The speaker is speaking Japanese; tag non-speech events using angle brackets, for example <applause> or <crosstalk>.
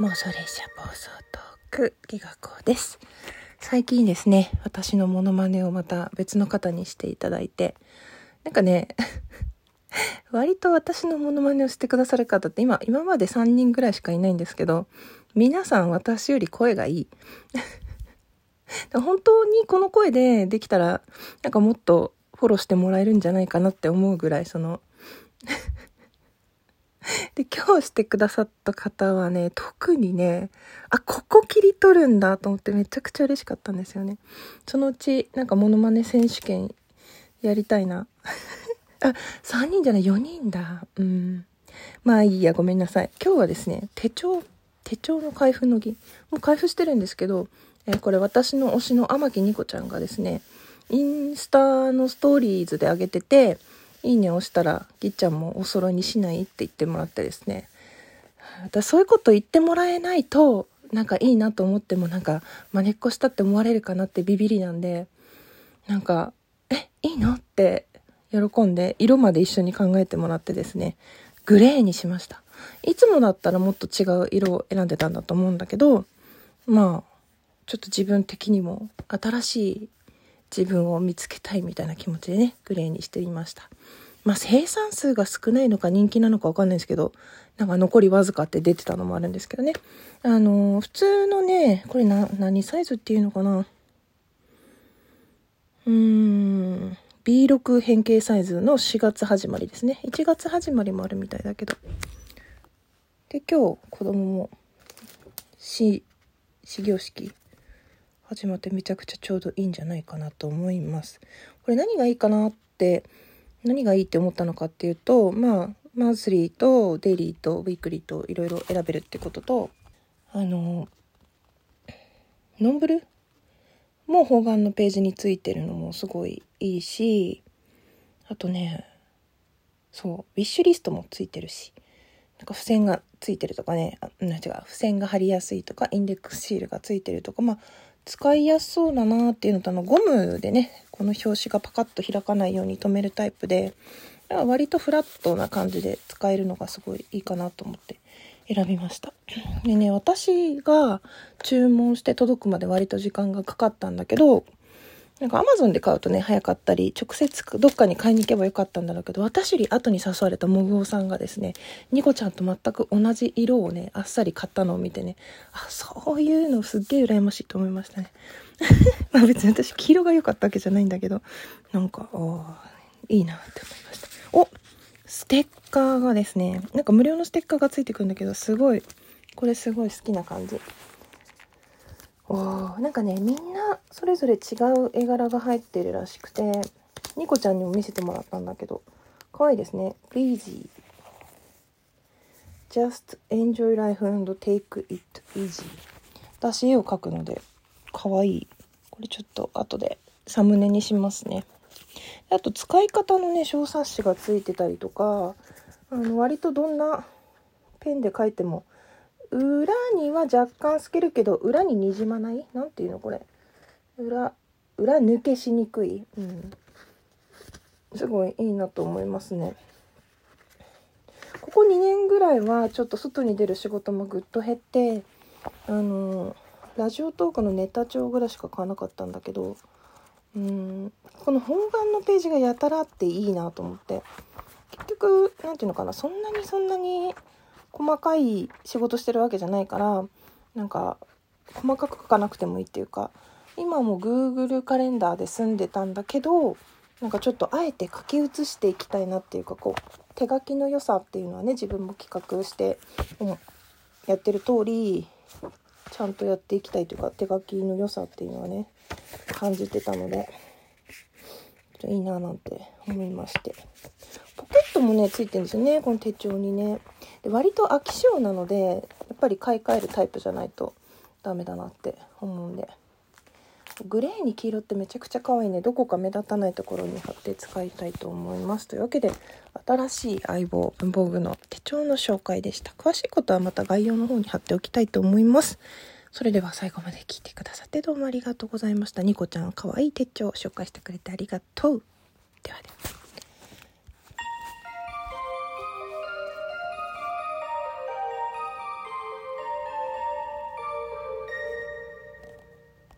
妄想列車暴走トークギガ子です。最近ですね私のモノマネをまた別の方にしていただいてなんかね <laughs> 割と私のモノマネをしてくださる方って今今まで3人ぐらいしかいないんですけど皆さん私より声がいい。<laughs> 本当にこの声でできたらなんかもっとフォローしてもらえるんじゃないかなって思うぐらいその <laughs> で、今日してくださった方はね、特にね、あ、ここ切り取るんだと思ってめちゃくちゃ嬉しかったんですよね。そのうち、なんかモノマネ選手権やりたいな。<laughs> あ、3人じゃない、4人だ。うん。まあいいや、ごめんなさい。今日はですね、手帳、手帳の開封の儀。もう開封してるんですけど、えー、これ私の推しの天木ニコちゃんがですね、インスタのストーリーズで上げてて、いいね押したら、ぎっちゃんもお揃いにしないって言ってもらってですね。私そういうこと言ってもらえないと、なんかいいなと思ってもなんか、まねっこしたって思われるかなってビビりなんで、なんか、え、いいのって喜んで、色まで一緒に考えてもらってですね、グレーにしました。いつもだったらもっと違う色を選んでたんだと思うんだけど、まあ、ちょっと自分的にも新しい自分を見つけたいみたいな気持ちでね、グレーにしてみました。まあ生産数が少ないのか人気なのかわかんないですけど、なんか残りわずかって出てたのもあるんですけどね。あのー、普通のね、これな、何サイズっていうのかな？うーん、B6 変形サイズの4月始まりですね。1月始まりもあるみたいだけど。で、今日子供も、し、始業式始まってめちゃくちゃちょうどいいんじゃないかなと思います。これ何がいいかなって何がいいって思ったのかっていうとまあマンスリーとデイリーとウィークリーといろいろ選べるってこととあのノンブル？も方眼のページについてるのもすごいいいしあとねそうウィッシュリストもついてるしなんか付箋がついてるとかねあ違う付箋が貼りやすいとかインデックスシールがついてるとかまあ使いやすそうだなっていうのとあのゴムでねこの表紙がパカッと開かないように留めるタイプで割とフラットな感じで使えるのがすごいいいかなと思って選びました。でね私が注文して届くまで割と時間がかかったんだけどなんかアマゾンで買うとね、早かったり、直接どっかに買いに行けばよかったんだろうけど、私より後に誘われたモグオさんがですね、ニコちゃんと全く同じ色をね、あっさり買ったのを見てね、あ、そういうのすっげえ羨ましいと思いましたね。<laughs> まあ別に私黄色が良かったわけじゃないんだけど、なんか、いいなって思いました。おステッカーがですね、なんか無料のステッカーがついてくるんだけど、すごい、これすごい好きな感じ。おなんかねみんなそれぞれ違う絵柄が入ってるらしくてニコちゃんにも見せてもらったんだけど可愛いですね。Easy Just enjoy life and take it easy. 私絵を描くので可愛い。これちょっと後でサムネにしますね。あと使い方のね小冊子がついてたりとかあの割とどんなペンで描いても裏には若干透けるけど裏ににじまない？何ていうのこれ？裏裏抜けしにくい、うん、すごいいいなと思いますね。ここ2年ぐらいはちょっと外に出る仕事もぐっと減ってあのラジオトークのネタ帳ぐらいしか買わなかったんだけどうん。この本番のページがやたらあっていいなと思って。結局何ていうのかな？そんなにそんなに細かい仕事してるわけじゃないからなんか細かく書かなくてもいいっていうか今も Google カレンダーで済んでたんだけどなんかちょっとあえて書き写していきたいなっていうかこう手書きの良さっていうのはね自分も企画して、うん、やってる通りちゃんとやっていきたいというか手書きの良さっていうのはね感じてたのでいいななんて思いまして。ポケットもねついてるんですよねこの手帳にね。で割と飽き性なのでやっぱり買い替えるタイプじゃないとダメだなって思うんで。グレーに黄色ってめちゃくちゃ可愛いね。どこか目立たないところに貼って使いたいと思います。というわけで新しい相棒文房具の手帳の紹介でした。詳しいことはまた概要の方に貼っておきたいと思います。それでは最後まで聞いてくださってどうもありがとうございました。ニコちゃん可愛い手帳紹介してくれてありがとう。ではでは。